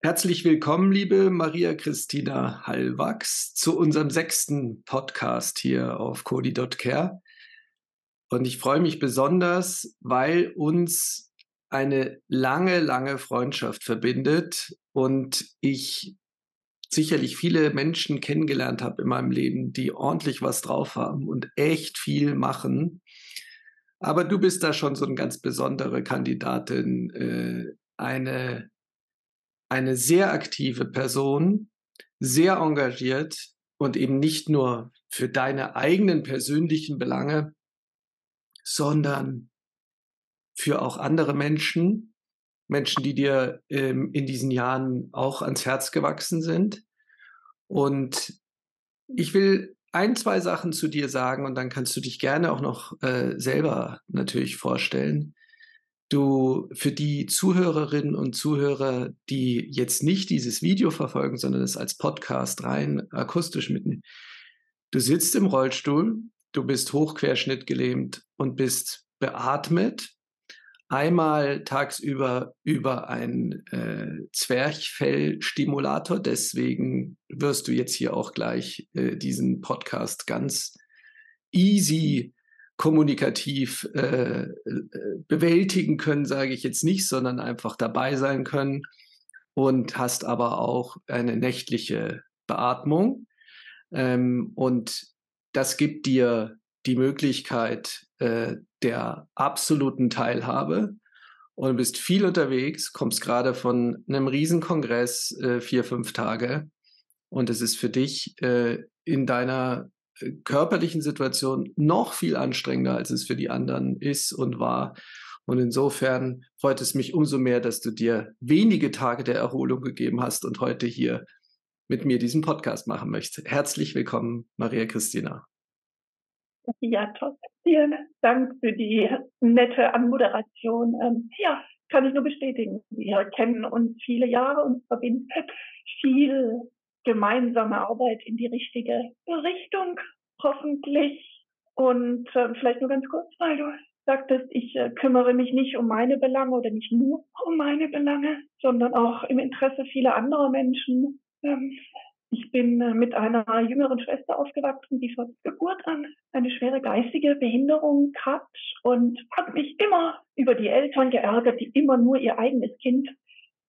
Herzlich willkommen, liebe Maria Christina Hallwachs, zu unserem sechsten Podcast hier auf Cody.care. Und ich freue mich besonders, weil uns eine lange, lange Freundschaft verbindet und ich sicherlich viele Menschen kennengelernt habe in meinem Leben, die ordentlich was drauf haben und echt viel machen. Aber du bist da schon so eine ganz besondere Kandidatin, äh, eine eine sehr aktive Person, sehr engagiert und eben nicht nur für deine eigenen persönlichen Belange, sondern für auch andere Menschen, Menschen, die dir ähm, in diesen Jahren auch ans Herz gewachsen sind. Und ich will ein, zwei Sachen zu dir sagen und dann kannst du dich gerne auch noch äh, selber natürlich vorstellen du für die Zuhörerinnen und Zuhörer, die jetzt nicht dieses Video verfolgen, sondern es als Podcast rein akustisch mitnehmen. Du sitzt im Rollstuhl, du bist hochquerschnittgelähmt und bist beatmet. Einmal tagsüber über einen äh, Zwerchfellstimulator. Deswegen wirst du jetzt hier auch gleich äh, diesen Podcast ganz easy kommunikativ äh, bewältigen können, sage ich jetzt nicht, sondern einfach dabei sein können und hast aber auch eine nächtliche Beatmung. Ähm, und das gibt dir die Möglichkeit äh, der absoluten Teilhabe und bist viel unterwegs, kommst gerade von einem Riesenkongress äh, vier, fünf Tage und es ist für dich äh, in deiner körperlichen Situation noch viel anstrengender, als es für die anderen ist und war. Und insofern freut es mich umso mehr, dass du dir wenige Tage der Erholung gegeben hast und heute hier mit mir diesen Podcast machen möchtest. Herzlich willkommen, Maria Christina. Ja, toll. Vielen Dank für die nette Anmoderation. Ähm, ja, kann ich nur bestätigen. Wir kennen uns viele Jahre und verbinden viel gemeinsame Arbeit in die richtige Richtung, hoffentlich. Und äh, vielleicht nur ganz kurz, weil du sagtest, ich äh, kümmere mich nicht um meine Belange oder nicht nur um meine Belange, sondern auch im Interesse vieler anderer Menschen. Ähm, ich bin äh, mit einer jüngeren Schwester aufgewachsen, die von Geburt an eine schwere geistige Behinderung hat und hat mich immer über die Eltern geärgert, die immer nur ihr eigenes Kind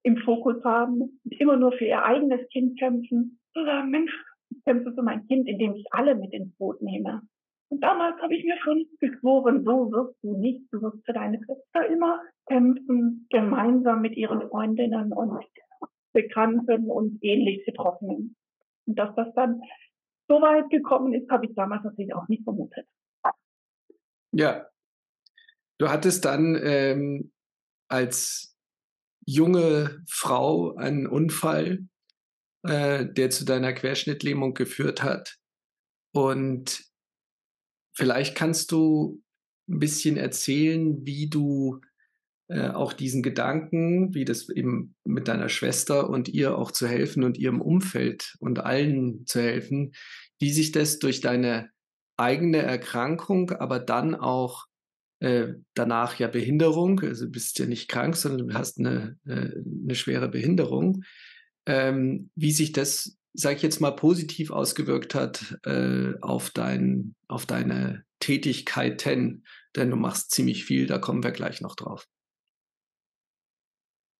im Fokus haben, immer nur für ihr eigenes Kind kämpfen. Zu sagen, Mensch, ich kämpfe für mein Kind, indem ich alle mit ins Boot nehme. Und damals habe ich mir schon geschworen, so wirst du nicht, du wirst für deine Schwester immer kämpfen, gemeinsam mit ihren Freundinnen und Bekannten und ähnlich Betroffenen. Und dass das dann so weit gekommen ist, habe ich damals natürlich auch nicht vermutet. Ja, du hattest dann ähm, als junge Frau einen Unfall, äh, der zu deiner Querschnittlähmung geführt hat. Und vielleicht kannst du ein bisschen erzählen, wie du äh, auch diesen Gedanken, wie das eben mit deiner Schwester und ihr auch zu helfen und ihrem Umfeld und allen zu helfen, wie sich das durch deine eigene Erkrankung, aber dann auch äh, danach ja Behinderung, also bist ja nicht krank, sondern du hast eine, äh, eine schwere Behinderung. Ähm, wie sich das, sage ich jetzt mal, positiv ausgewirkt hat äh, auf, dein, auf deine Tätigkeiten, denn du machst ziemlich viel, da kommen wir gleich noch drauf.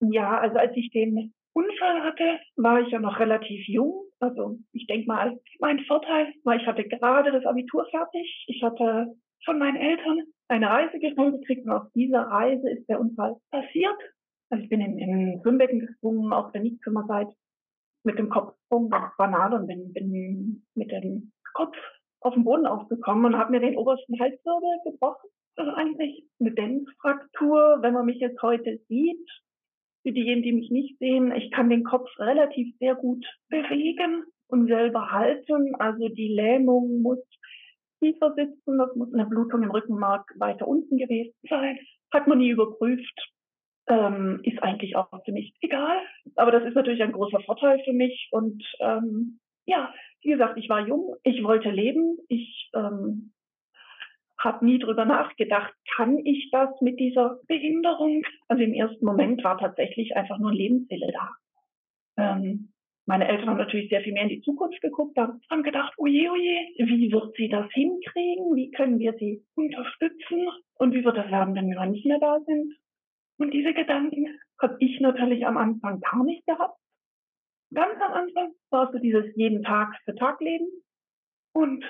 Ja, also als ich den Unfall hatte, war ich ja noch relativ jung. Also ich denke mal, mein Vorteil war, ich hatte gerade das Abitur fertig. Ich hatte von meinen Eltern eine Reise geschenkt gekriegt und auf dieser Reise ist der Unfall passiert. Also ich bin in, in Schwimmbecken gesprungen, auf der Niedschwimmerseite mit dem Kopfsprung, das banal und bin, bin mit dem Kopf auf den Boden aufgekommen und habe mir den obersten Halswirbel gebrochen. Also eigentlich eine Dämpffraktur, wenn man mich jetzt heute sieht. Für diejenigen, die mich nicht sehen, ich kann den Kopf relativ sehr gut bewegen und selber halten. Also die Lähmung muss tiefer sitzen, das muss eine Blutung im Rückenmark weiter unten gewesen sein. Hat man nie überprüft. Ähm, ist eigentlich auch ziemlich egal. Aber das ist natürlich ein großer Vorteil für mich. Und ähm, ja, wie gesagt, ich war jung, ich wollte leben, ich ähm, habe nie drüber nachgedacht, kann ich das mit dieser Behinderung? Also im ersten Moment war tatsächlich einfach nur ein Lebenswille da. ähm, meine Eltern haben natürlich sehr viel mehr in die Zukunft geguckt, haben gedacht, oje, oje, wie wird sie das hinkriegen? Wie können wir sie unterstützen? Und wie wird das werden, wenn wir nicht mehr da sind? Und diese Gedanken habe ich natürlich am Anfang gar nicht gehabt. Ganz am Anfang war so dieses jeden Tag für Tag Leben. Und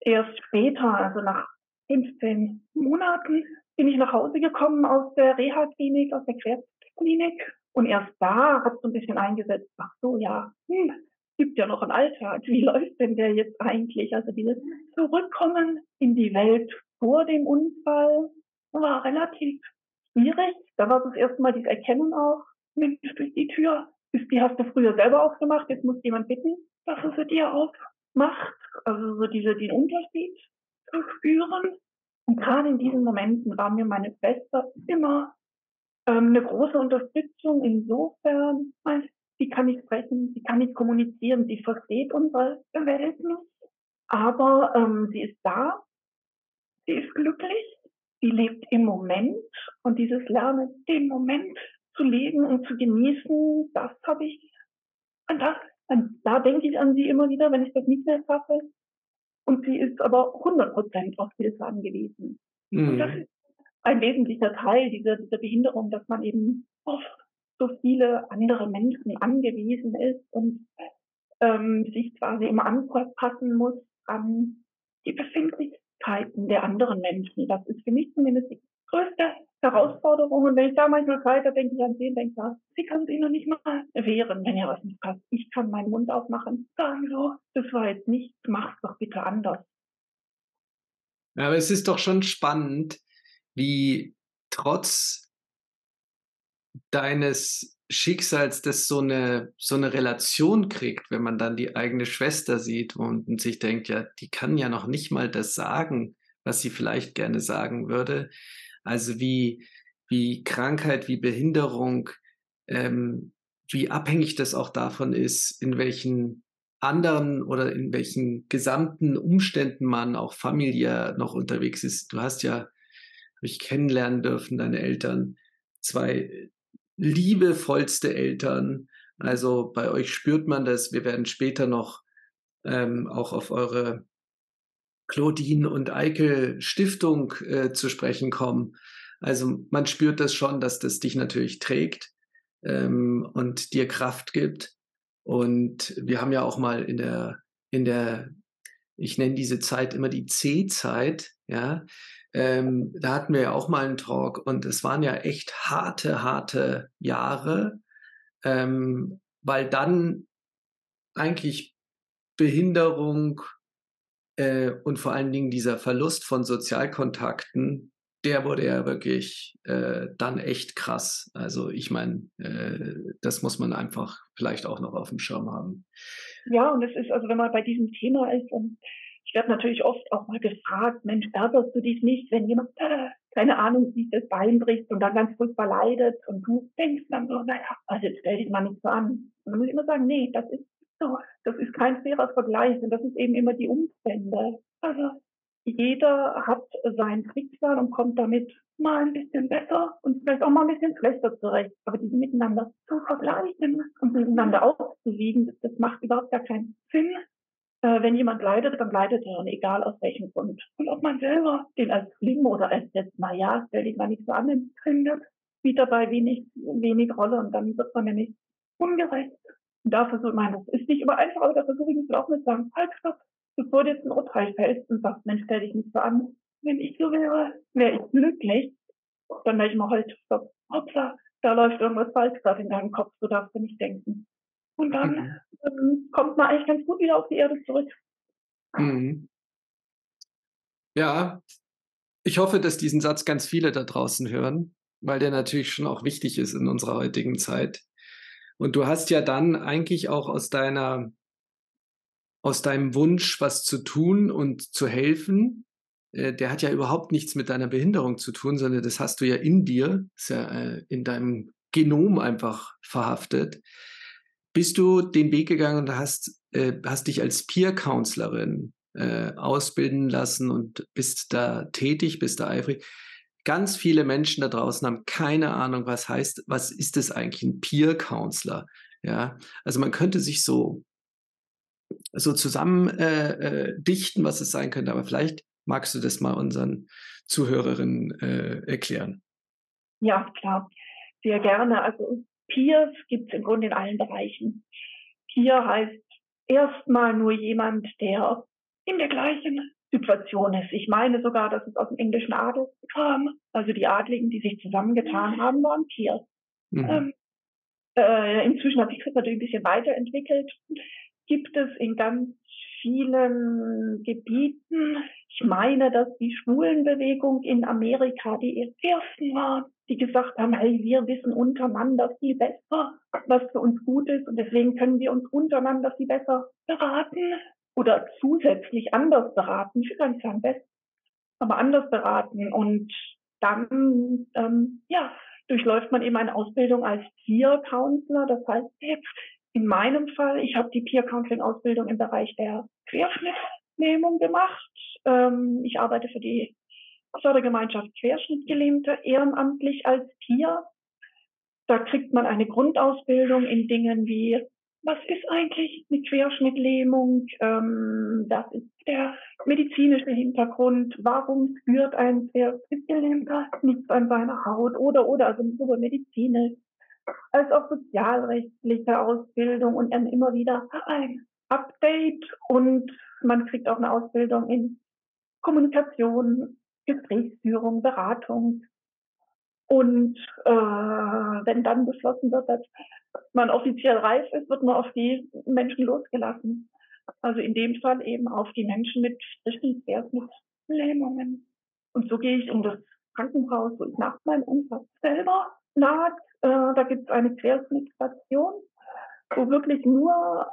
erst später, also nach 15 Monaten, bin ich nach Hause gekommen aus der Reha-Klinik, aus der Krebsklinik. Und erst da hat so ein bisschen eingesetzt, ach so, ja, hm, gibt ja noch einen Alltag. Wie läuft denn der jetzt eigentlich? Also dieses Zurückkommen in die Welt vor dem Unfall war relativ schwierig. Da war das erste Mal dieses Erkennen auch, Mensch, durch die Tür. Die hast du früher selber aufgemacht, jetzt muss jemand bitten, dass er sie dir aufmacht. Also so diese, den Unterschied zu spüren. Und gerade in diesen Momenten war mir meine Schwester immer ähm, eine große Unterstützung insofern, sie kann nicht sprechen, sie kann nicht kommunizieren, sie versteht unsere Welt nicht, aber ähm, sie ist da, sie ist glücklich, sie lebt im Moment und dieses Lernen, den Moment zu leben und zu genießen, das habe ich, und das, und da denke ich an sie immer wieder, wenn ich das nicht mehr schaffe, und sie ist aber 100 Prozent auf Hilfe angewiesen. Mhm. Und das ist ein wesentlicher Teil dieser, dieser Behinderung, dass man eben auf so viele andere Menschen angewiesen ist und ähm, sich quasi immer anpassen muss an die Befindlichkeiten der anderen Menschen. Das ist für mich zumindest die größte Herausforderung. Und wenn ich da manchmal weiter denke ich an sie und denke, ja, sie kann sich noch nicht mal wehren, wenn ihr was nicht passt. Ich kann meinen Mund aufmachen, sagen so, das war jetzt nichts, mach's doch bitte anders. Ja, aber es ist doch schon spannend, wie trotz deines Schicksals das so eine, so eine Relation kriegt, wenn man dann die eigene Schwester sieht und, sich denkt, ja, die kann ja noch nicht mal das sagen, was sie vielleicht gerne sagen würde. Also wie, wie Krankheit, wie Behinderung, ähm, wie abhängig das auch davon ist, in welchen anderen oder in welchen gesamten Umständen man auch familiär noch unterwegs ist. Du hast ja ich kennenlernen dürfen, deine Eltern. Zwei liebevollste Eltern. Also bei euch spürt man das. Wir werden später noch ähm, auch auf eure Claudine und Eike Stiftung äh, zu sprechen kommen. Also man spürt das schon, dass das dich natürlich trägt ähm, und dir Kraft gibt. Und wir haben ja auch mal in der, in der, ich nenne diese Zeit immer die C-Zeit, ja, ähm, da hatten wir ja auch mal einen Talk und es waren ja echt harte, harte Jahre, ähm, weil dann eigentlich Behinderung äh, und vor allen Dingen dieser Verlust von Sozialkontakten, der wurde ja wirklich äh, dann echt krass. Also ich meine, äh, das muss man einfach vielleicht auch noch auf dem Schirm haben. Ja, und es ist, also wenn man bei diesem Thema ist, und ich werde natürlich oft auch mal gefragt, Mensch, ärgerst du dich nicht, wenn jemand, äh, keine Ahnung, sich das Bein bricht und dann ganz furchtbar leidet und du denkst dann so, naja, also jetzt stell dich mal nicht so an. Und dann muss ich immer sagen, nee, das ist so, das ist kein fairer Vergleich und das ist eben immer die Umstände. Also jeder hat sein Schicksal und kommt damit mal ein bisschen besser und vielleicht auch mal ein bisschen schlechter zurecht. Aber diese miteinander zu vergleichen und miteinander aufzuwiegen, das, das macht überhaupt gar keinen Sinn. Äh, wenn jemand leidet, dann leidet er, egal aus welchem Grund. Und ob man selber den als schlimm oder als jetzt, na ja, stell dich mal nicht so an, empfindet, spielt dabei wenig, wenig Rolle und dann wird man nämlich ungerecht. Und da versucht man, das ist nicht immer einfach, aber da versuche ich mich auch mit sagen, halt, stopp, bevor du jetzt ein Urteil fällst und sagst, Mensch, stell dich nicht so an. Wenn ich so wäre, wäre ich glücklich. Dann wäre ich mal halt, stopp, hoppla, da läuft irgendwas falsch gerade in deinem Kopf, du darfst du nicht denken. Und dann mhm. ähm, kommt man eigentlich ganz gut wieder auf die Erde zurück. Mhm. Ja, ich hoffe, dass diesen Satz ganz viele da draußen hören, weil der natürlich schon auch wichtig ist in unserer heutigen Zeit. Und du hast ja dann eigentlich auch aus deiner, aus deinem Wunsch, was zu tun und zu helfen, äh, der hat ja überhaupt nichts mit deiner Behinderung zu tun, sondern das hast du ja in dir, ist ja äh, in deinem Genom einfach verhaftet bist du den Weg gegangen und hast, äh, hast dich als Peer-Counselorin äh, ausbilden lassen und bist da tätig, bist da eifrig. Ganz viele Menschen da draußen haben keine Ahnung, was heißt, was ist es eigentlich ein Peer-Counselor? Ja, also man könnte sich so, so zusammen äh, äh, dichten, was es sein könnte, aber vielleicht magst du das mal unseren Zuhörerinnen äh, erklären. Ja, klar, sehr gerne. Also Peers gibt es im Grunde in allen Bereichen. Peer heißt erstmal nur jemand, der in der gleichen Situation ist. Ich meine sogar, dass es aus dem englischen Adel kam. Also die Adligen, die sich zusammengetan haben, waren Peers. Mhm. Ähm, äh, inzwischen hat sich das natürlich ein bisschen weiterentwickelt. Gibt es in ganz vielen Gebieten. Ich meine, dass die Schwulenbewegung in Amerika die ersten war, die gesagt haben, hey, wir wissen untereinander viel besser, was für uns gut ist und deswegen können wir uns untereinander viel besser beraten oder zusätzlich anders beraten. Ich will gar nicht sagen besser, aber anders beraten und dann, ähm, ja, durchläuft man eben eine Ausbildung als Peer Counselor. Das heißt jetzt in meinem Fall, ich habe die Peer Counseling Ausbildung im Bereich der Querschnittlähmung gemacht. Ähm, ich arbeite für die Fördergemeinschaft Querschnittgelähmte ehrenamtlich als Peer. Da kriegt man eine Grundausbildung in Dingen wie was ist eigentlich eine Querschnittlähmung? Ähm, das ist der medizinische Hintergrund. Warum spürt ein Querschnittgelähmter nichts an seiner Haut? Oder, oder, also sowohl medizinisch als auch sozialrechtliche Ausbildung und dann immer wieder ein Update und man kriegt auch eine Ausbildung in Kommunikation, Gesprächsführung, Beratung. Und äh, wenn dann beschlossen wird, dass man offiziell reif ist, wird man auf die Menschen losgelassen. Also in dem Fall eben auf die Menschen mit Richtungswert, mit Lähmungen. Und so gehe ich in das Krankenhaus, wo ich nach meinem Unfall selber lag. Äh, da gibt es eine Querschnittstation, wo wirklich nur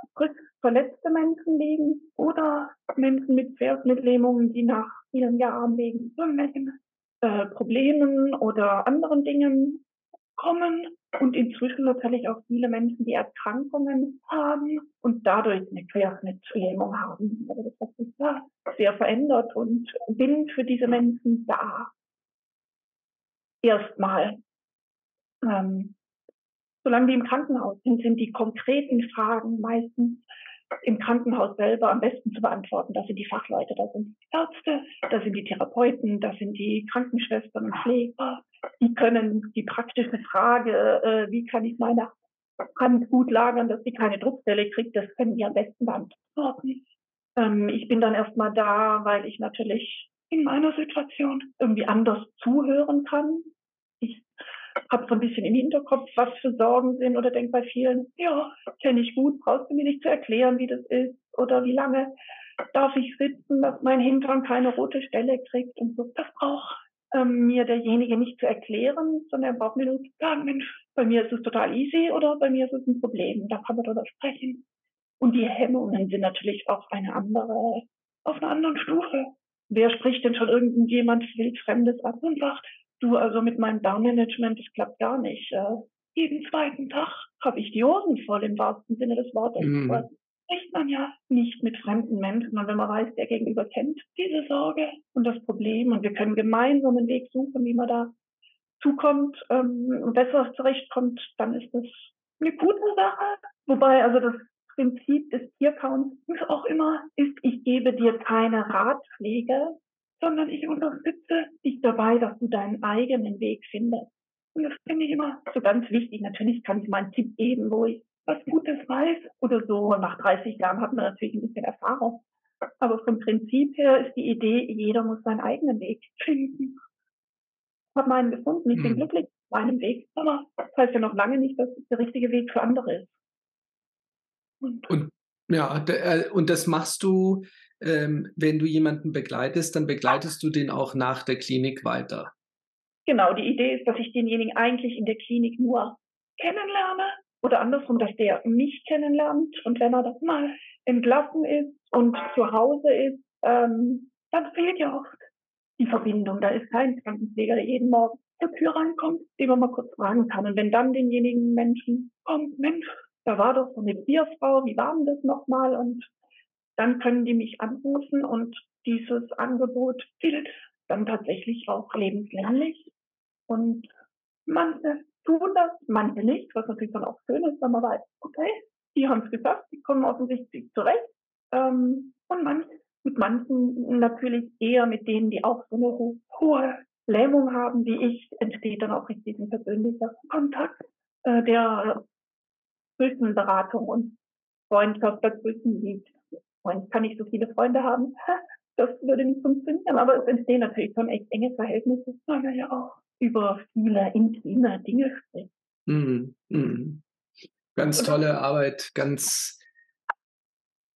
verletzte Menschen liegen oder Menschen mit Querschnittlähmungen, die nach vielen Jahren wegen irgendwelchen äh, Problemen oder anderen Dingen kommen und inzwischen natürlich auch viele Menschen, die Erkrankungen haben und dadurch eine Querschnittslähmung haben. Also das hat sich da sehr verändert und bin für diese Menschen da. Erstmal. Ähm, solange die im Krankenhaus sind, sind die konkreten Fragen meistens im Krankenhaus selber am besten zu beantworten. Das sind die Fachleute, das sind die Ärzte, das sind die Therapeuten, das sind die Krankenschwestern und Pfleger. Die können die praktische Frage, äh, wie kann ich meine Hand gut lagern, dass sie keine Druckstelle kriegt, das können die am besten beantworten. Ähm, ich bin dann erstmal da, weil ich natürlich in meiner Situation irgendwie anders zuhören kann. Ich habe so ein bisschen im Hinterkopf, was für Sorgen sind oder denke bei vielen, ja, kenne ich gut, brauchst du mir nicht zu erklären, wie das ist oder wie lange darf ich sitzen, dass mein Hintern keine rote Stelle kriegt und so. Das braucht ähm, mir derjenige nicht zu erklären, sondern er braucht mir nur zu sagen, Mensch, bei mir ist es total easy oder bei mir ist es ein Problem. Da kann man darüber sprechen. Und die Hemmungen sind natürlich auch eine andere, auf einer anderen Stufe. Wer spricht denn schon irgendjemand wildfremdes ab und sagt, Du, also mit meinem Darmmanagement, das klappt gar nicht. Äh, jeden zweiten Tag habe ich die Hosen voll im wahrsten Sinne des Wortes. Mhm. Das spricht man ja nicht mit fremden Menschen. Und wenn man weiß, der Gegenüber kennt diese Sorge und das Problem und wir können gemeinsam einen Weg suchen, wie man da zukommt ähm, und besser zurechtkommt, dann ist das eine gute Sache. Wobei also das Prinzip des Tiercounts auch immer ist, ich gebe dir keine Ratschläge, sondern ich unterstütze dich dabei, dass du deinen eigenen Weg findest. Und das finde ich immer so ganz wichtig. Natürlich kann ich mal einen Tipp geben, wo ich was Gutes weiß oder so. Nach 30 Jahren hat man natürlich ein bisschen Erfahrung. Aber vom Prinzip her ist die Idee, jeder muss seinen eigenen Weg finden. Ich habe meinen gefunden, ich bin mhm. glücklich mit meinem Weg, aber das heißt ja noch lange nicht, dass es der richtige Weg für andere ist. Und, und ja, äh, und das machst du ähm, wenn du jemanden begleitest, dann begleitest du den auch nach der Klinik weiter. Genau, die Idee ist, dass ich denjenigen eigentlich in der Klinik nur kennenlerne oder andersrum, dass der mich kennenlernt und wenn er das mal entlassen ist und zu Hause ist, ähm, dann fehlt ja oft die Verbindung. Da ist kein Krankenpfleger, der jeden Morgen zur Tür reinkommt, den man mal kurz fragen kann. Und wenn dann denjenigen Menschen kommt, Mensch, da war doch so eine Bierfrau, wie war denn das nochmal? Und dann können die mich anrufen und dieses Angebot gilt dann tatsächlich auch lebenslänglich. Und manche tun das, manche nicht, was natürlich dann auch schön ist, wenn man weiß, okay, die haben es geschafft, die kommen offensichtlich zurecht. Ähm, und man, mit manchen natürlich eher mit denen, die auch so eine hohe Lähmung haben wie ich, entsteht dann auch richtig ein persönlicher Kontakt, äh, der zwischen Beratung und Freundschaft dazwischen liegt. Und kann nicht so viele Freunde haben. Das würde nicht funktionieren, aber es entstehen natürlich schon echt enge Verhältnisse, weil man ja auch über viele intime Dinge spricht. Mm, mm. Ganz tolle Arbeit, ganz,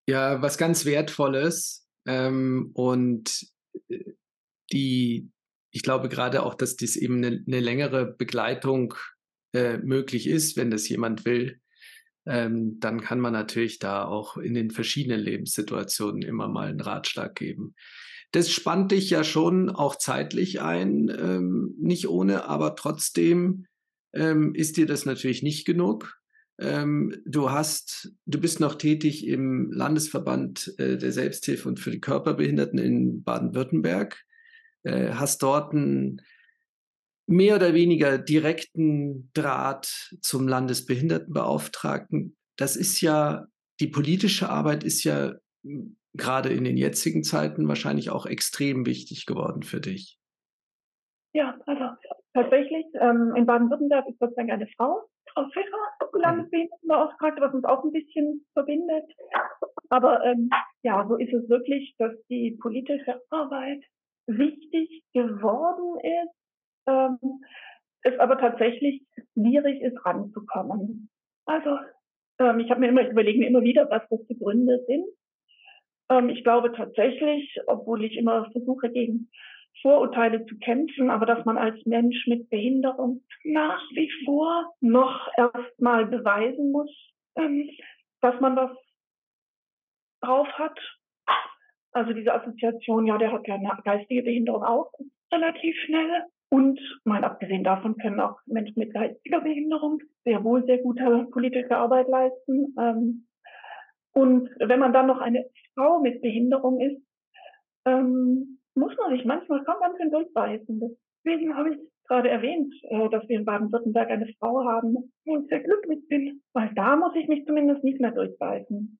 ja, was ganz Wertvolles. Ähm, und äh, die, ich glaube gerade auch, dass dies eben eine, eine längere Begleitung äh, möglich ist, wenn das jemand will. Ähm, dann kann man natürlich da auch in den verschiedenen Lebenssituationen immer mal einen Ratschlag geben. Das spannt dich ja schon auch zeitlich ein, ähm, nicht ohne, aber trotzdem ähm, ist dir das natürlich nicht genug. Ähm, du hast, du bist noch tätig im Landesverband äh, der Selbsthilfe und für die Körperbehinderten in Baden-Württemberg äh, hast dort einen mehr oder weniger direkten Draht zum Landesbehindertenbeauftragten. Das ist ja, die politische Arbeit ist ja hm, gerade in den jetzigen Zeiten wahrscheinlich auch extrem wichtig geworden für dich. Ja, also tatsächlich, ähm, in Baden-Württemberg ist Dank eine Frau, Frau Fischer. Landesbehindertenbeauftragte, was uns auch ein bisschen verbindet. Aber ähm, ja, so ist es wirklich, dass die politische Arbeit wichtig geworden ist, ähm, es aber tatsächlich schwierig ist, ranzukommen. Also ähm, ich habe mir immer, überlege mir immer wieder, was das für Gründe sind. Ähm, ich glaube tatsächlich, obwohl ich immer versuche, gegen Vorurteile zu kämpfen, aber dass man als Mensch mit Behinderung nach wie vor noch erstmal beweisen muss, ähm, dass man das drauf hat also diese Assoziation, ja, der hat ja eine geistige Behinderung auch relativ schnell. Und mal abgesehen davon können auch Menschen mit geistiger Behinderung sehr wohl sehr gute politische Arbeit leisten. Ähm, und wenn man dann noch eine Frau mit Behinderung ist, ähm, muss man sich manchmal schon ganz schön durchbeißen. Deswegen habe ich gerade erwähnt, äh, dass wir in Baden-Württemberg eine Frau haben, wo ich sehr glücklich bin, weil da muss ich mich zumindest nicht mehr durchbeißen.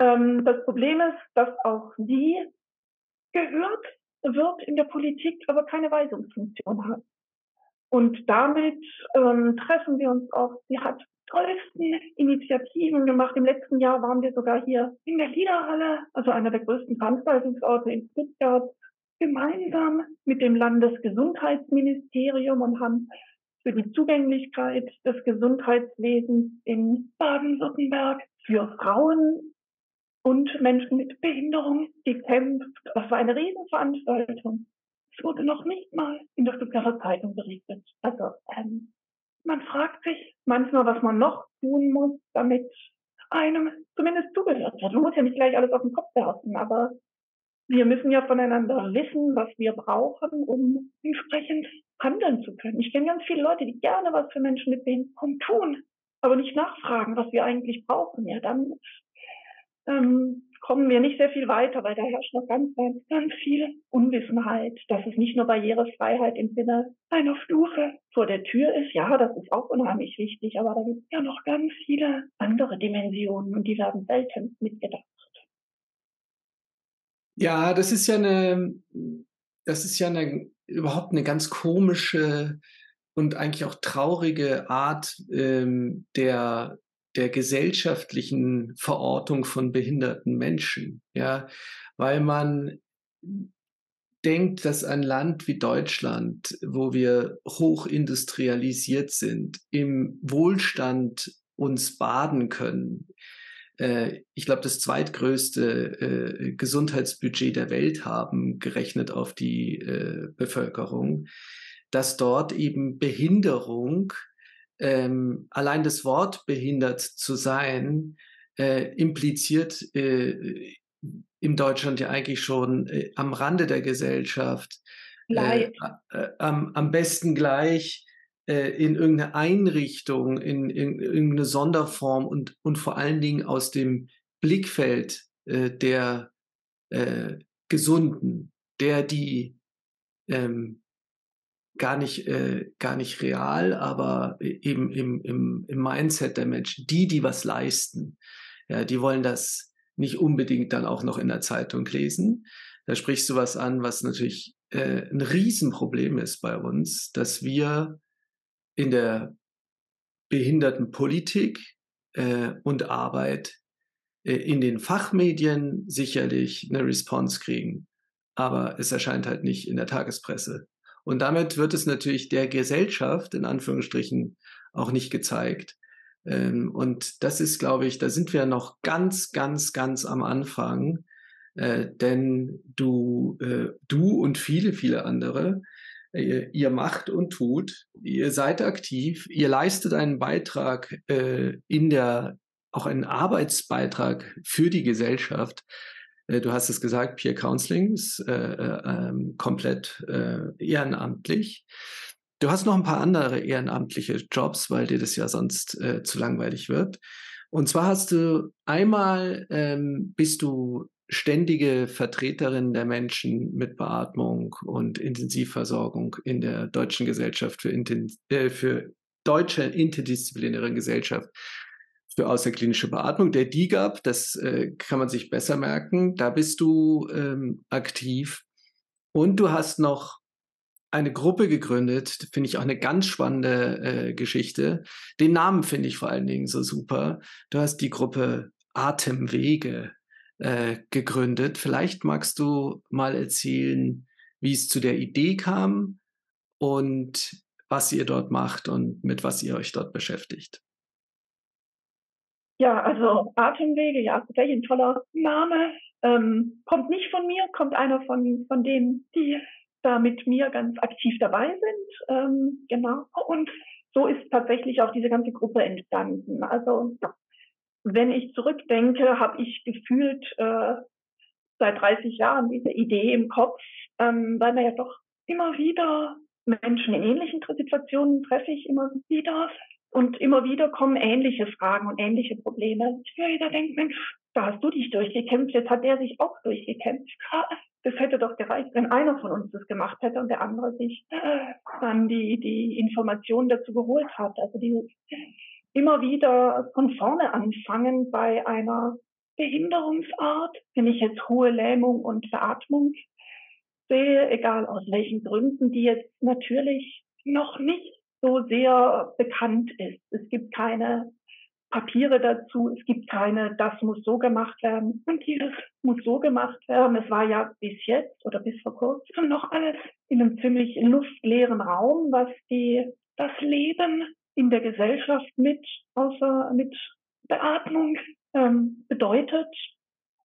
Ähm, das Problem ist, dass auch sie gehört wird in der Politik, aber keine Weisungsfunktion hat. Und damit ähm, treffen wir uns auch. Sie hat tollsten Initiativen gemacht. Im letzten Jahr waren wir sogar hier in der Liederhalle, also einer der größten Veranstaltungsorte in Stuttgart, gemeinsam mit dem Landesgesundheitsministerium und haben für die Zugänglichkeit des Gesundheitswesens in Baden-Württemberg für Frauen und Menschen mit Behinderung gekämpft. Das war eine Riesenveranstaltung. Es wurde noch nicht mal in der Stuttgarter Zeitung berichtet. Also ähm, man fragt sich manchmal, was man noch tun muss, damit einem zumindest zugehört wird. Man muss ja nicht gleich alles auf den Kopf werfen, aber wir müssen ja voneinander wissen, was wir brauchen, um entsprechend handeln zu können. Ich kenne ganz viele Leute, die gerne was für Menschen mit Behinderung tun, aber nicht nachfragen, was wir eigentlich brauchen. Ja, dann ähm, kommen wir nicht sehr viel weiter, weil da herrscht noch ganz, ganz, ganz viel Unwissenheit, dass es nicht nur Barrierefreiheit im Sinne einer Stufe vor der Tür ist. Ja, das ist auch unheimlich wichtig, aber da gibt es ja noch ganz viele andere Dimensionen und die werden selten mitgedacht. Ja, das ist ja eine, das ist ja eine, überhaupt eine ganz komische und eigentlich auch traurige Art ähm, der der gesellschaftlichen Verortung von behinderten Menschen, ja, weil man denkt, dass ein Land wie Deutschland, wo wir hochindustrialisiert sind, im Wohlstand uns baden können, äh, ich glaube, das zweitgrößte äh, Gesundheitsbudget der Welt haben, gerechnet auf die äh, Bevölkerung, dass dort eben Behinderung ähm, allein das Wort behindert zu sein, äh, impliziert äh, in Deutschland ja eigentlich schon äh, am Rande der Gesellschaft, äh, äh, am, am besten gleich äh, in irgendeine Einrichtung, in, in, irgendeine Sonderform und, und vor allen Dingen aus dem Blickfeld der Gesunden, der die ähm, gar nicht, äh, gar nicht real, aber eben im, im, im Mindset der Menschen, die, die was leisten, ja, die wollen das nicht unbedingt dann auch noch in der Zeitung lesen. Da sprichst du was an, was natürlich äh, ein Riesenproblem ist bei uns, dass wir in der Behindertenpolitik äh, und Arbeit äh, in den Fachmedien sicherlich eine Response kriegen, aber es erscheint halt nicht in der Tagespresse. Und damit wird es natürlich der Gesellschaft in Anführungsstrichen auch nicht gezeigt. Ähm, und das ist, glaube ich, da sind wir noch ganz, ganz, ganz am Anfang. Äh, denn du, äh, du und viele, viele andere, äh, ihr macht und tut, ihr seid aktiv, ihr leistet einen Beitrag in der, auch einen Arbeitsbeitrag für die Gesellschaft, du hast es gesagt, Peer Counseling ist äh, äh, ähm, komplett äh, ehrenamtlich. Du hast noch ein paar andere ehrenamtliche Jobs, weil dir das ja sonst äh, zu langweilig wird. Und zwar hast du einmal ähm, bist du ständige Vertreterin der Menschen mit Beatmung und Intensivversorgung in der Deutschen Gesellschaft für, Inten äh, für deutsche interdisziplinäre Gesellschaft für außerklinische Beatmung, der DIGAP, das äh, kann man sich besser merken, da bist du ähm, aktiv. Und du hast noch eine Gruppe gegründet, finde ich auch eine ganz spannende äh, Geschichte. Den Namen finde ich vor allen Dingen so super. Du hast die Gruppe Atemwege äh, gegründet. Vielleicht magst du mal erzählen, wie es zu der Idee kam und was ihr dort macht und mit was ihr euch dort beschäftigt. Ja, also Atemwege, ja, tatsächlich ein toller Name. Ähm, kommt nicht von mir, kommt einer von, von denen, die da mit mir ganz aktiv dabei sind. Ähm, genau. Und so ist tatsächlich auch diese ganze Gruppe entstanden. Also wenn ich zurückdenke, habe ich gefühlt äh, seit 30 Jahren diese Idee im Kopf, ähm, weil wir ja doch immer wieder Menschen in ähnlichen Situationen treffe ich immer wieder und immer wieder kommen ähnliche Fragen und ähnliche Probleme. Jeder denkt, Mensch, da hast du dich durchgekämpft, jetzt hat der sich auch durchgekämpft. Das hätte doch gereicht, wenn einer von uns das gemacht hätte und der andere sich äh, dann die, die Informationen dazu geholt hat. Also die immer wieder von vorne anfangen bei einer Behinderungsart, wenn ich jetzt hohe Lähmung und Beatmung sehe, egal aus welchen Gründen, die jetzt natürlich noch nicht so sehr bekannt ist. Es gibt keine Papiere dazu, es gibt keine, das muss so gemacht werden und dieses muss so gemacht werden. Es war ja bis jetzt oder bis vor kurzem noch alles in einem ziemlich luftleeren Raum, was die, das Leben in der Gesellschaft mit, außer mit Beatmung ähm, bedeutet.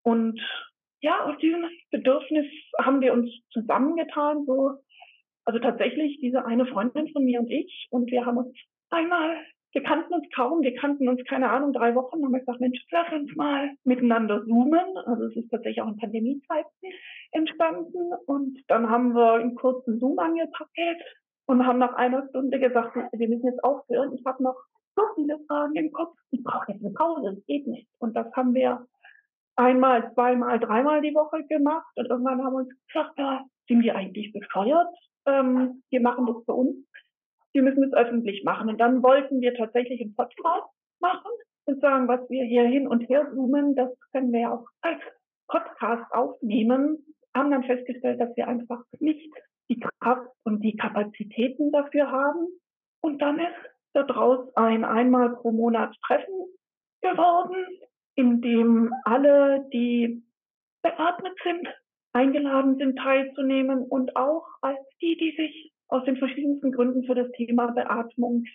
Und ja, aus diesem Bedürfnis haben wir uns zusammengetan, so also tatsächlich diese eine Freundin von mir und ich. Und wir haben uns einmal, wir kannten uns kaum, wir kannten uns, keine Ahnung, drei Wochen, haben wir gesagt, Mensch, lass uns mal miteinander zoomen. Also es ist tatsächlich auch in Pandemiezeiten entstanden. Und dann haben wir einen kurzen Zoom angepackt und haben nach einer Stunde gesagt, wir müssen jetzt aufhören. Ich habe noch so viele Fragen im Kopf. Ich brauche jetzt eine Pause, das geht nicht. Und das haben wir einmal, zweimal, dreimal die Woche gemacht. Und irgendwann haben wir uns gesagt, ja, sind wir eigentlich bescheuert? Ähm, wir machen das für uns, wir müssen es öffentlich machen. Und dann wollten wir tatsächlich einen Podcast machen und sagen, was wir hier hin und her zoomen, das können wir auch als Podcast aufnehmen, haben dann festgestellt, dass wir einfach nicht die Kraft und die Kapazitäten dafür haben. Und dann ist daraus ein einmal pro Monat Treffen geworden, in dem alle, die beatmet sind, eingeladen sind, teilzunehmen und auch als die, die sich aus den verschiedensten Gründen für das Thema Beatmung,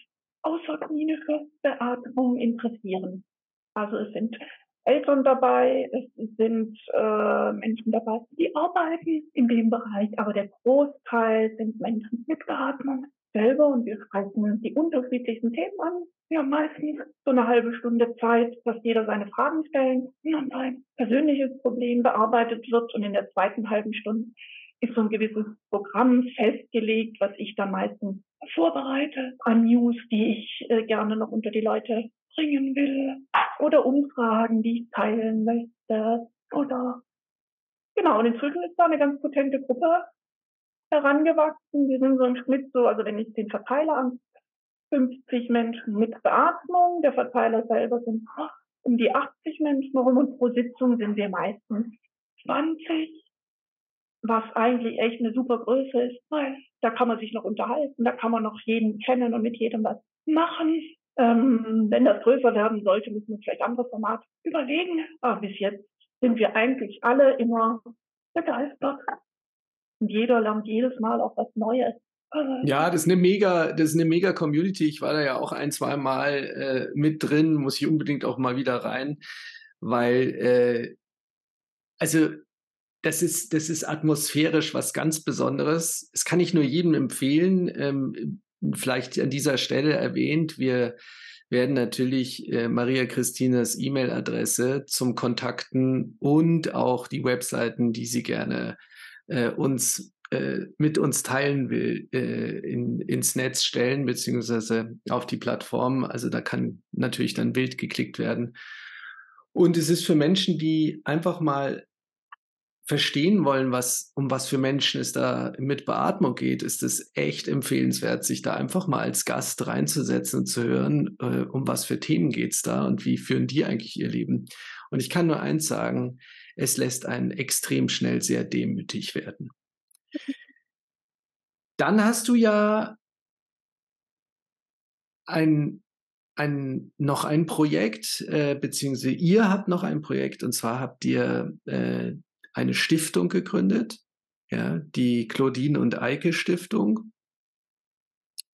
außerklinische Beatmung interessieren. Also es sind Eltern dabei, es sind äh, Menschen dabei, die arbeiten in dem Bereich, aber der Großteil sind Menschen mit Beatmung selber und wir sprechen die unterschiedlichsten Themen an. Wir haben meistens so eine halbe Stunde Zeit, dass jeder seine Fragen stellen und dann ein persönliches Problem bearbeitet wird und in der zweiten halben Stunde ist so ein gewisses Programm festgelegt, was ich dann meistens vorbereite an News, die ich äh, gerne noch unter die Leute bringen will oder Umfragen, die ich teilen möchte oder genau. Und inzwischen ist da eine ganz potente Gruppe herangewachsen. Wir sind so im Schnitt so, also wenn ich den Verteiler an 50 Menschen mit Beatmung, der Verteiler selber sind um die 80 Menschen rum und pro Sitzung sind wir meistens 20, was eigentlich echt eine super Größe ist, weil da kann man sich noch unterhalten, da kann man noch jeden kennen und mit jedem was machen. Ähm, wenn das größer werden sollte, müssen wir vielleicht andere Formate überlegen. Aber bis jetzt sind wir eigentlich alle immer begeistert. Und jeder lernt jedes Mal auch was Neues. Ja, das ist eine mega, das ist eine mega Community. Ich war da ja auch ein, zwei Mal äh, mit drin, muss ich unbedingt auch mal wieder rein, weil äh, also das ist, das ist atmosphärisch was ganz Besonderes. Es kann ich nur jedem empfehlen. Ähm, vielleicht an dieser Stelle erwähnt, wir werden natürlich äh, Maria Christinas E-Mail-Adresse zum Kontakten und auch die Webseiten, die sie gerne äh, uns äh, mit uns teilen will, äh, in, ins Netz stellen, beziehungsweise auf die Plattform. Also da kann natürlich dann Bild geklickt werden. Und es ist für Menschen, die einfach mal verstehen wollen, was, um was für Menschen es da mit Beatmung geht, ist es echt empfehlenswert, sich da einfach mal als Gast reinzusetzen und zu hören, äh, um was für Themen geht es da und wie führen die eigentlich ihr Leben. Und ich kann nur eins sagen, es lässt einen extrem schnell sehr demütig werden. Dann hast du ja ein, ein, noch ein Projekt, äh, beziehungsweise ihr habt noch ein Projekt, und zwar habt ihr äh, eine Stiftung gegründet, ja, die Claudine und Eike Stiftung,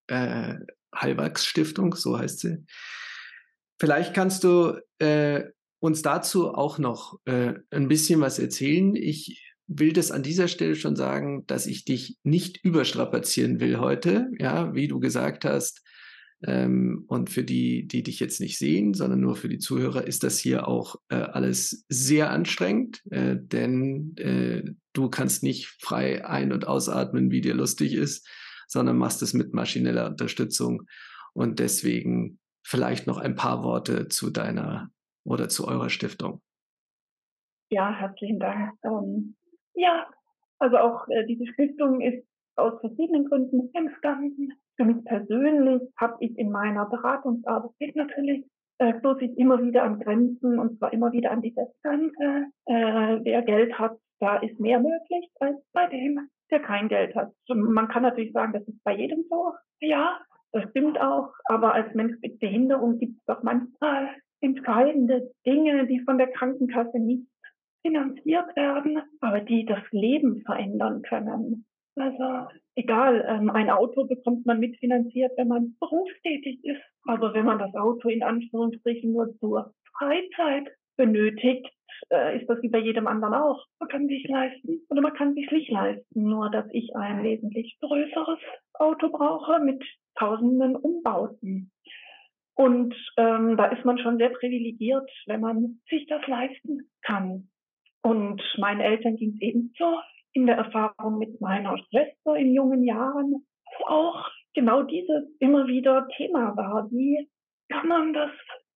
äh, Halwachs Stiftung, so heißt sie. Vielleicht kannst du äh, uns dazu auch noch äh, ein bisschen was erzählen. Ich will das an dieser Stelle schon sagen, dass ich dich nicht überstrapazieren will heute. Ja, wie du gesagt hast, ähm, und für die, die dich jetzt nicht sehen, sondern nur für die Zuhörer, ist das hier auch äh, alles sehr anstrengend, äh, denn äh, du kannst nicht frei ein- und ausatmen, wie dir lustig ist, sondern machst es mit maschineller Unterstützung. Und deswegen vielleicht noch ein paar Worte zu deiner oder zu eurer Stiftung. Ja, herzlichen Dank. Ähm, ja, also auch äh, diese Stiftung ist aus verschiedenen Gründen entstanden. Für mich persönlich habe ich in meiner Beratungsarbeit natürlich äh, stoße ich immer wieder an Grenzen und zwar immer wieder an die Grenze. Äh, wer Geld hat, da ist mehr möglich als bei dem, der kein Geld hat. Man kann natürlich sagen, das ist bei jedem so. Ja, das stimmt auch. Aber als Mensch mit Behinderung gibt es doch manchmal entscheidende Dinge, die von der Krankenkasse nicht finanziert werden, aber die das Leben verändern können. Also egal, ähm, ein Auto bekommt man mitfinanziert, wenn man berufstätig ist. Aber wenn man das Auto in Anführungsstrichen nur zur Freizeit benötigt, äh, ist das wie bei jedem anderen auch. Man kann sich leisten oder man kann sich nicht leisten. Nur dass ich ein wesentlich größeres Auto brauche mit tausenden Umbauten. Und ähm, da ist man schon sehr privilegiert, wenn man sich das leisten kann. Und meinen Eltern ging es ebenso in der Erfahrung mit meiner Schwester in jungen Jahren, wo auch genau dieses immer wieder Thema war. Wie kann man das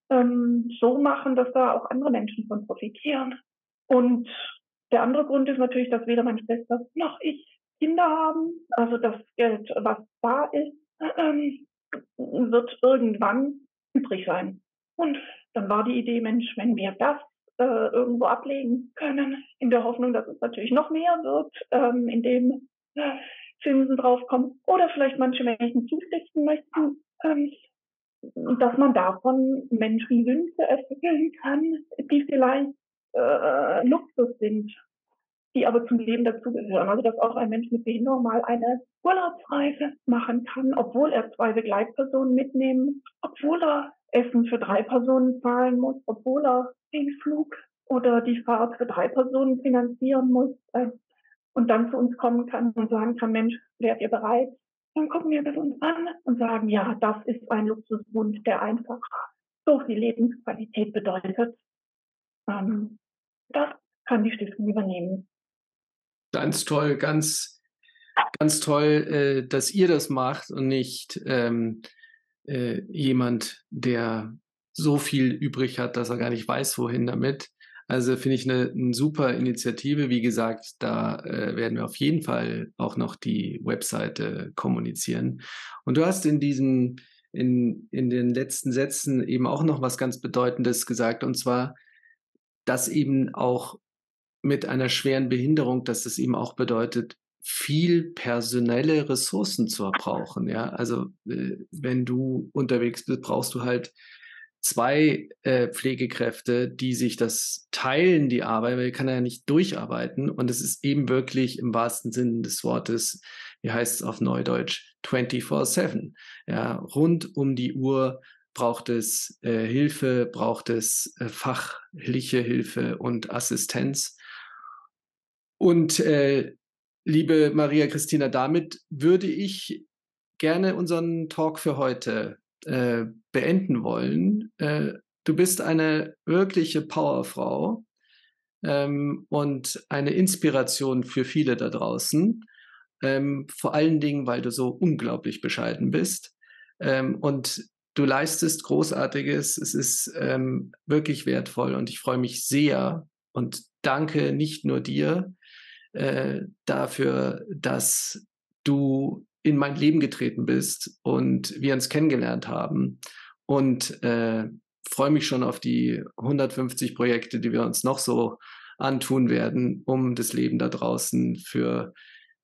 ähm, so machen, dass da auch andere Menschen von profitieren? Und der andere Grund ist natürlich, dass weder meine Schwester noch ich Kinder haben. Also das Geld, was da ist, ähm, wird irgendwann übrig sein. Und dann war die Idee, Mensch, wenn wir das äh, irgendwo ablegen können, in der Hoffnung, dass es natürlich noch mehr wird, ähm, indem äh, Zinsen draufkommen oder vielleicht manche Menschen zustiften möchten, ähm, dass man davon Menschenwünsche erfüllen kann, die vielleicht äh, Luxus sind, die aber zum Leben dazugehören. Also dass auch ein Mensch mit Behinderung mal eine Urlaubsreise machen kann, obwohl er zwei Begleitpersonen mitnehmen, obwohl er Essen für drei Personen zahlen muss, obwohl er den Flug oder die Fahrt für drei Personen finanzieren muss äh, und dann zu uns kommen kann und sagen kann, Mensch, wärt ihr bereit? Dann gucken wir das uns an und sagen, ja, das ist ein Luxuswunsch, der einfach so viel Lebensqualität bedeutet. Ähm, das kann die Stiftung übernehmen. Ganz toll, ganz, ganz toll, äh, dass ihr das macht und nicht ähm, äh, jemand, der so viel übrig hat, dass er gar nicht weiß, wohin damit. Also finde ich eine, eine, super Initiative. Wie gesagt, da äh, werden wir auf jeden Fall auch noch die Webseite kommunizieren. Und du hast in diesem, in, in den letzten Sätzen eben auch noch was ganz Bedeutendes gesagt, und zwar, dass eben auch mit einer schweren Behinderung, dass das eben auch bedeutet, viel personelle Ressourcen zu verbrauchen. Ja, also äh, wenn du unterwegs bist, brauchst du halt zwei äh, Pflegekräfte, die sich das teilen, die Arbeit, weil kann ja nicht durcharbeiten. Und es ist eben wirklich im wahrsten Sinne des Wortes, wie heißt es auf Neudeutsch, 24-7. Ja, rund um die Uhr braucht es äh, Hilfe, braucht es äh, fachliche Hilfe und Assistenz. Und äh, liebe Maria Christina, damit würde ich gerne unseren Talk für heute äh, beenden wollen. Äh, du bist eine wirkliche Powerfrau ähm, und eine Inspiration für viele da draußen. Ähm, vor allen Dingen, weil du so unglaublich bescheiden bist. Ähm, und du leistest Großartiges. Es ist ähm, wirklich wertvoll und ich freue mich sehr und danke nicht nur dir äh, dafür, dass du in mein Leben getreten bist und wir uns kennengelernt haben. Und äh, freue mich schon auf die 150 Projekte, die wir uns noch so antun werden, um das Leben da draußen für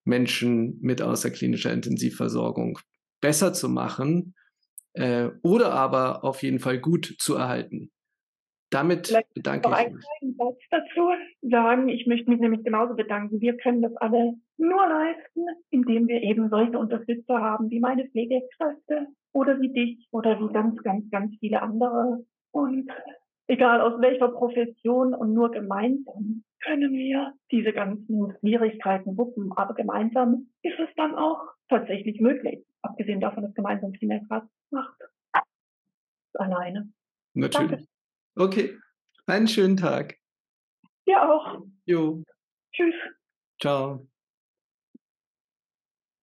Menschen mit außerklinischer Intensivversorgung besser zu machen äh, oder aber auf jeden Fall gut zu erhalten. Damit Vielleicht bedanke ich mich. einen Satz dazu sagen. Ich möchte mich nämlich genauso bedanken. Wir können das alle nur leisten, indem wir eben solche Unterstützer haben, wie meine Pflegekräfte oder wie dich oder wie ganz, ganz, ganz viele andere. Und egal aus welcher Profession und nur gemeinsam können wir diese ganzen Schwierigkeiten wuppen. Aber gemeinsam ist es dann auch tatsächlich möglich. Abgesehen davon, dass gemeinsam viel mehr Kraft macht. Alleine. Natürlich. Danke. Okay, einen schönen Tag. Ja auch. Jo. Tschüss. Ciao.